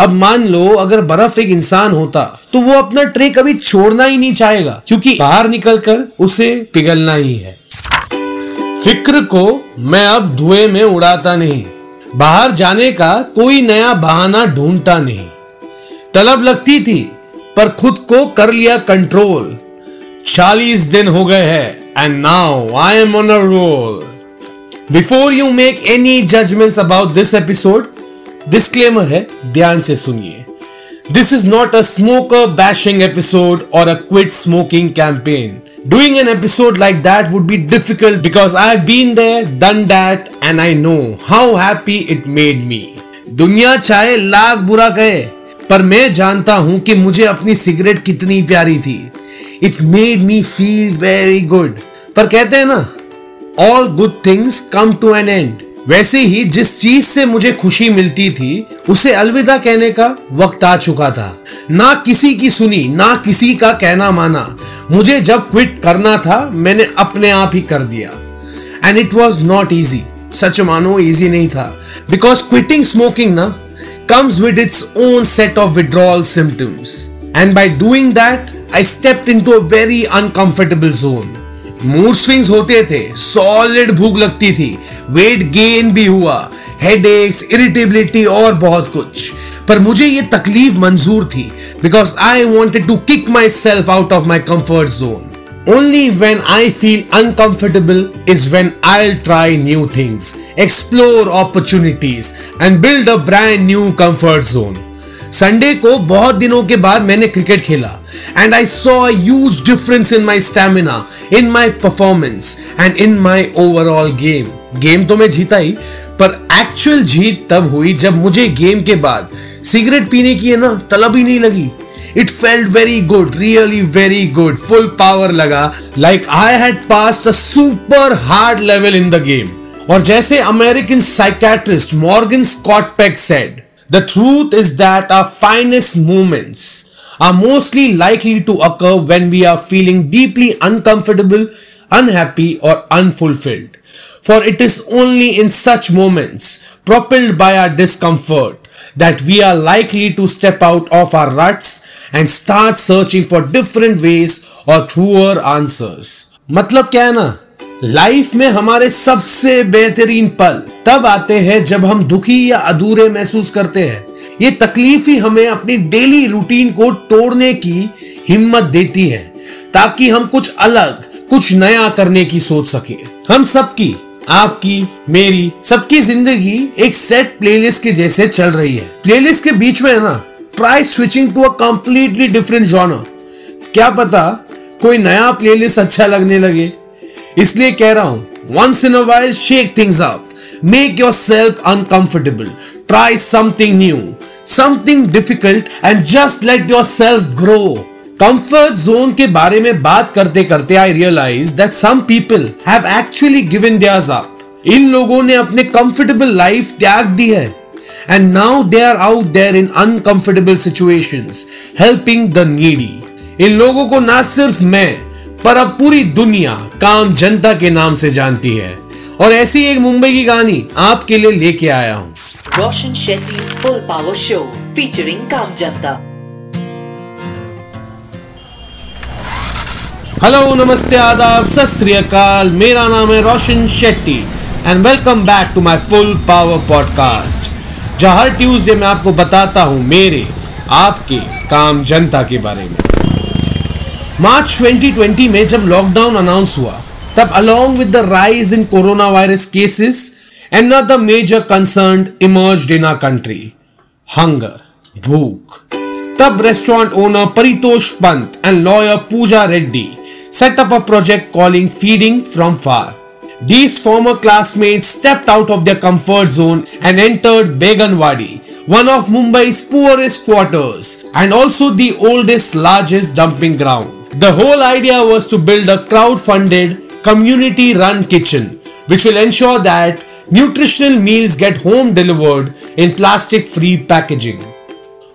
अब मान लो, अगर बर्फ़ एक इंसान होता तो वो अपना ट्रे कभी छोड़ना ही नहीं चाहेगा, क्योंकि बाहर निकलकर उसे पिघलना ही है। फ़िक्र को मैं अब धुएँ में उड़ाता नहीं। बाहर जाने का कोई नया बहाना ढूंढता नहीं। तलब लगती थी, पर खुद को कर लिया कंट्रोल चालीस दिन हो गए हैं and now I am on a roll before you make any judgments about this episode disclaimer है ध्यान से सुनिए। This is not a smoker bashing episode और a quit smoking campaign Doing an episode like that would be difficult because I've been there, done that, and I know how happy it made me. दुनिया चाहे लाख बुरा कहे पर मैं जानता हूँ कि मुझे अपनी सिगरेट कितनी प्यारी थी। It made me feel very good पर कहते हैं ना all good things come to an end वैसे ही जिस चीज़ से मुझे खुशी मिलती थी उसे अलविदा कहने का वक्त आ चुका था। ना किसी की सुनी ना किसी का कहना माना। मुझे जब क्विट करना था मैंने अपने आप ही कर दिया। And it was not easy सच मानो ईजी नहीं था। बिकॉज़ क्विटिंग स्मोकिंग ना comes with its own set of withdrawal symptoms. And by doing that, I stepped into a very uncomfortable zone. Mood swings होते थे सॉलिड भूख लगती थी weight gain भी हुआ हेड इरिटेबिलिटी और बहुत कुछ पर मुझे ये तकलीफ़ मंजूर थी because I wanted to kick myself out of my comfort zone Only when I feel uncomfortable is when I'll try new things, explore opportunities, and build a brand new comfort zone. Sunday को बहुत दिनों के बाद मैंने cricket खेला and I saw huge difference in my stamina in my performance and in my overall game game तो मैं जीता ही, पर एक्चुअल जीत तब हुई जब मुझे गेम के बाद सिगरेट पीने की है ना, तलब ही नहीं लगी। It felt very good really very good full power लगा like I had pass the super hard level in the game और जैसे American psychiatrist Morgan Scott Peck said The truth is that our finest movements are mostly likely to occur when we are feeling deeply uncomfortable, unhappy, or unfulfilled. For it is only in such moments, propelled by our discomfort, that we are likely to step out of our ruts and start searching for different ways or truer answers. मतलब क्या है ना life में हमारे सबसे बेहतरीन पल तब आते हैं जब हम दुखी या अधूरे महसूस करते हैं। ये तकलीफ़ ही हमें अपनी डेली रूटीन को तोड़ने की हिम्मत देती है, ताकि हम कुछ अलग, कुछ नया करने की सोच सके। हम सबकी, आपकी, मेरी, सबकी ज़िंदगी एक सेट प्लेलिस्ट के जैसे चल रही है। प्लेलिस्ट के बीच में है ना try switching to a completely different genre क्या पता कोई नया प्लेलिस्ट अच्छा लगने लगे इसलिए कह रहा हूँ once in a while shake things up make yourself uncomfortable try something new something difficult and just let yourself grow comfort zone के बारे में बात करते करते I realize that some people have actually given theirs up इन लोगों ने अपने comfortable life त्याग दी है. And now they are out there in uncomfortable situations helping the needy इन लोगों को ना सिर्फ़ मैं पर अब पूरी दुनिया काम जनता के नाम से जानती है। और ऐसी एक मुंबई की कहानी आपके लिए लेके आया हूँ। Roshan Shetty full power show featuring काम जनता। हेलो नमस्ते आदाब सत मेरा नाम है Roshan Shetty and welcome back to my full power podcast जहाँ हर ट्यूसडे मैं आपको बताता हूँ मेरे आपके काम जनता के बारे में। मार्च 2020 में जब लॉकडाउन अनाउंस हुआ तब along with the rise in corona virus cases another major concern emerged in our country hunger भूख तब restaurant owner Paritosh Pant and lawyer Pooja Reddy set up a project calling Feeding from Far. These former classmates stepped out of their comfort zone and entered Beganwadi, one of Mumbai's poorest quarters and also the oldest, largest dumping ground. The whole idea was to build a crowd-funded, community-run kitchen, which will ensure that nutritional meals get home delivered in plastic-free packaging.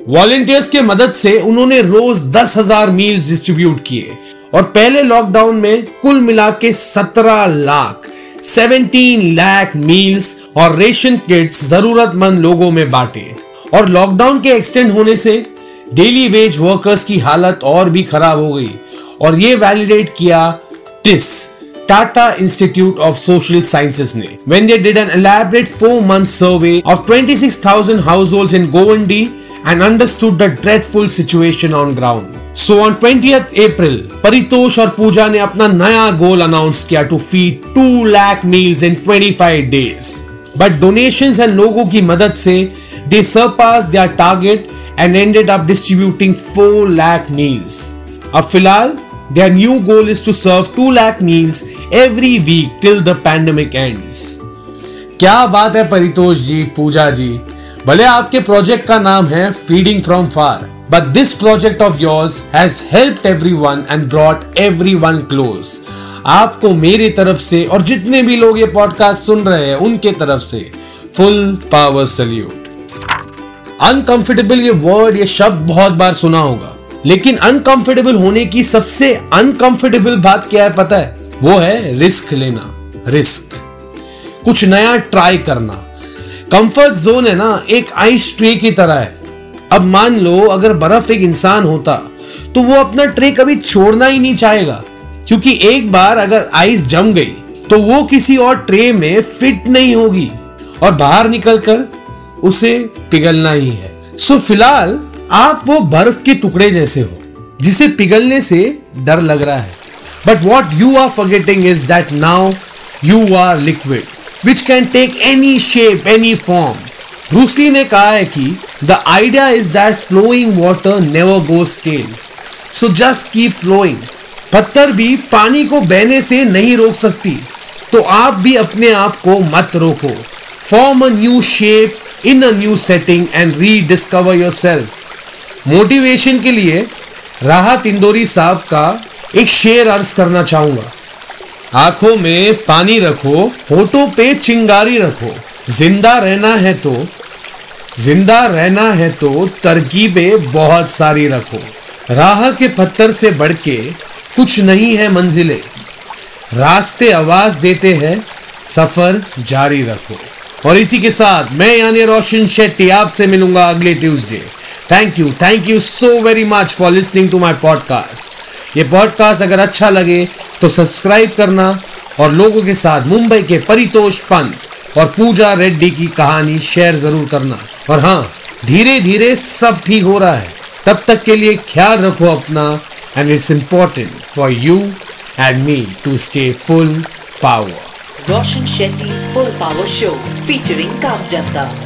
Volunteers के मदद से उन्होंने रोज दस हज़ार meals distribute किए और पहले lockdown में कुल मिला के सत्रह लाख 17 लाख मील्स और रेशन किट्स जरूरतमंद लोगों में बांटे और लॉकडाउन के एक्सटेंड होने से डेली वेज वर्कर्स की हालत और भी खराब हो गई। और ये वैलिडेट किया TISS Tata Institute of Social Sciences ने। When they did an elaborate four month survey of 26,000 households in Govandi and understood the dreadful situation on ground so on 20th April Paritosh और पूजा ने अपना नया goal announce किया to feed 2 lakh meals in 25 days but donations and लोगों की मदद से they surpass their target and ended up distributing 4 lakh meals. अब फ़िलहाल their new goal is to serve 2 lakh meals every week till the pandemic ends. क्या बात है परितोष जी, पूजा जी भले आपके प्रोजेक्ट का नाम है feeding from far but this project of yours has helped everyone and brought everyone close आपको मेरी तरफ़ से और जितने भी लोग ये पॉडकास्ट सुन रहे हैं, उनके तरफ़ से फुल पावर सल्यूट अनकंफर्टेबल ये वर्ड ये शब्द बहुत बार सुना होगा। लेकिन अनकंफर्टेबल होने की सबसे अनकंफर्टेबल बात क्या है पता है? वो है रिस्क लेना। रिस्क कुछ नया ट्राई करना। कंफर्ट जोन है ना, एक आइस ट्रे की तरह है। अब मान लो, अगर बर्फ़ एक इंसान होता तो वो अपना ट्रे कभी छोड़ना ही नहीं चाहेगा। क्योंकि एक बार अगर आइस जम गई तो वो किसी और ट्रे में फिट नहीं होगी। और बाहर निकलकर उसे पिघलना ही है। सो फ़िलहाल, आप वो बर्फ़ के टुकड़े जैसे हो, जिसे पिघलने से डर लग रहा है। But what you are forgetting is that now you are liquid which can take any shape any form Bruce Lee ने कहा है कि the idea is that flowing water never go stale so just keep flowing पत्थर भी पानी को बहने से नहीं रोक सकती। तो आप भी अपने आप को मत रोको। Form a new shape in a new setting and rediscover yourself motivation के लिए राहत इंदौरी साहब का एक शेर अर्ज़ करना चाहूँगा। आँखों में पानी रखो, होठों पे चिंगारी रखो। ज़िंदा रहना है तो ज़िंदा रहना है तो तरकीबें बहुत सारी रखो। राह के पत्थर से बढ़ के कुछ नहीं है मंजिलें। रास्ते आवाज़ देते हैं, सफ़र जारी रखो। और इसी के साथ मैं यानी रोशन शेट्टी आपसे मिलूँगा अगले Tuesday. Thank you thank you so very much for listening to my podcast ये पॉडकास्ट अगर अच्छा लगे तो सब्सक्राइब करना और लोगों के साथ मुंबई के परितोष पंत और पूजा रेड्डी की कहानी शेयर ज़रूर करना। और हाँ धीरे धीरे सब ठीक हो रहा है। तब तक के लिए ख्याल रखो अपना and it's important for you and me to stay full power Roshan Shetty's Full Power Show featuring Kamjanta.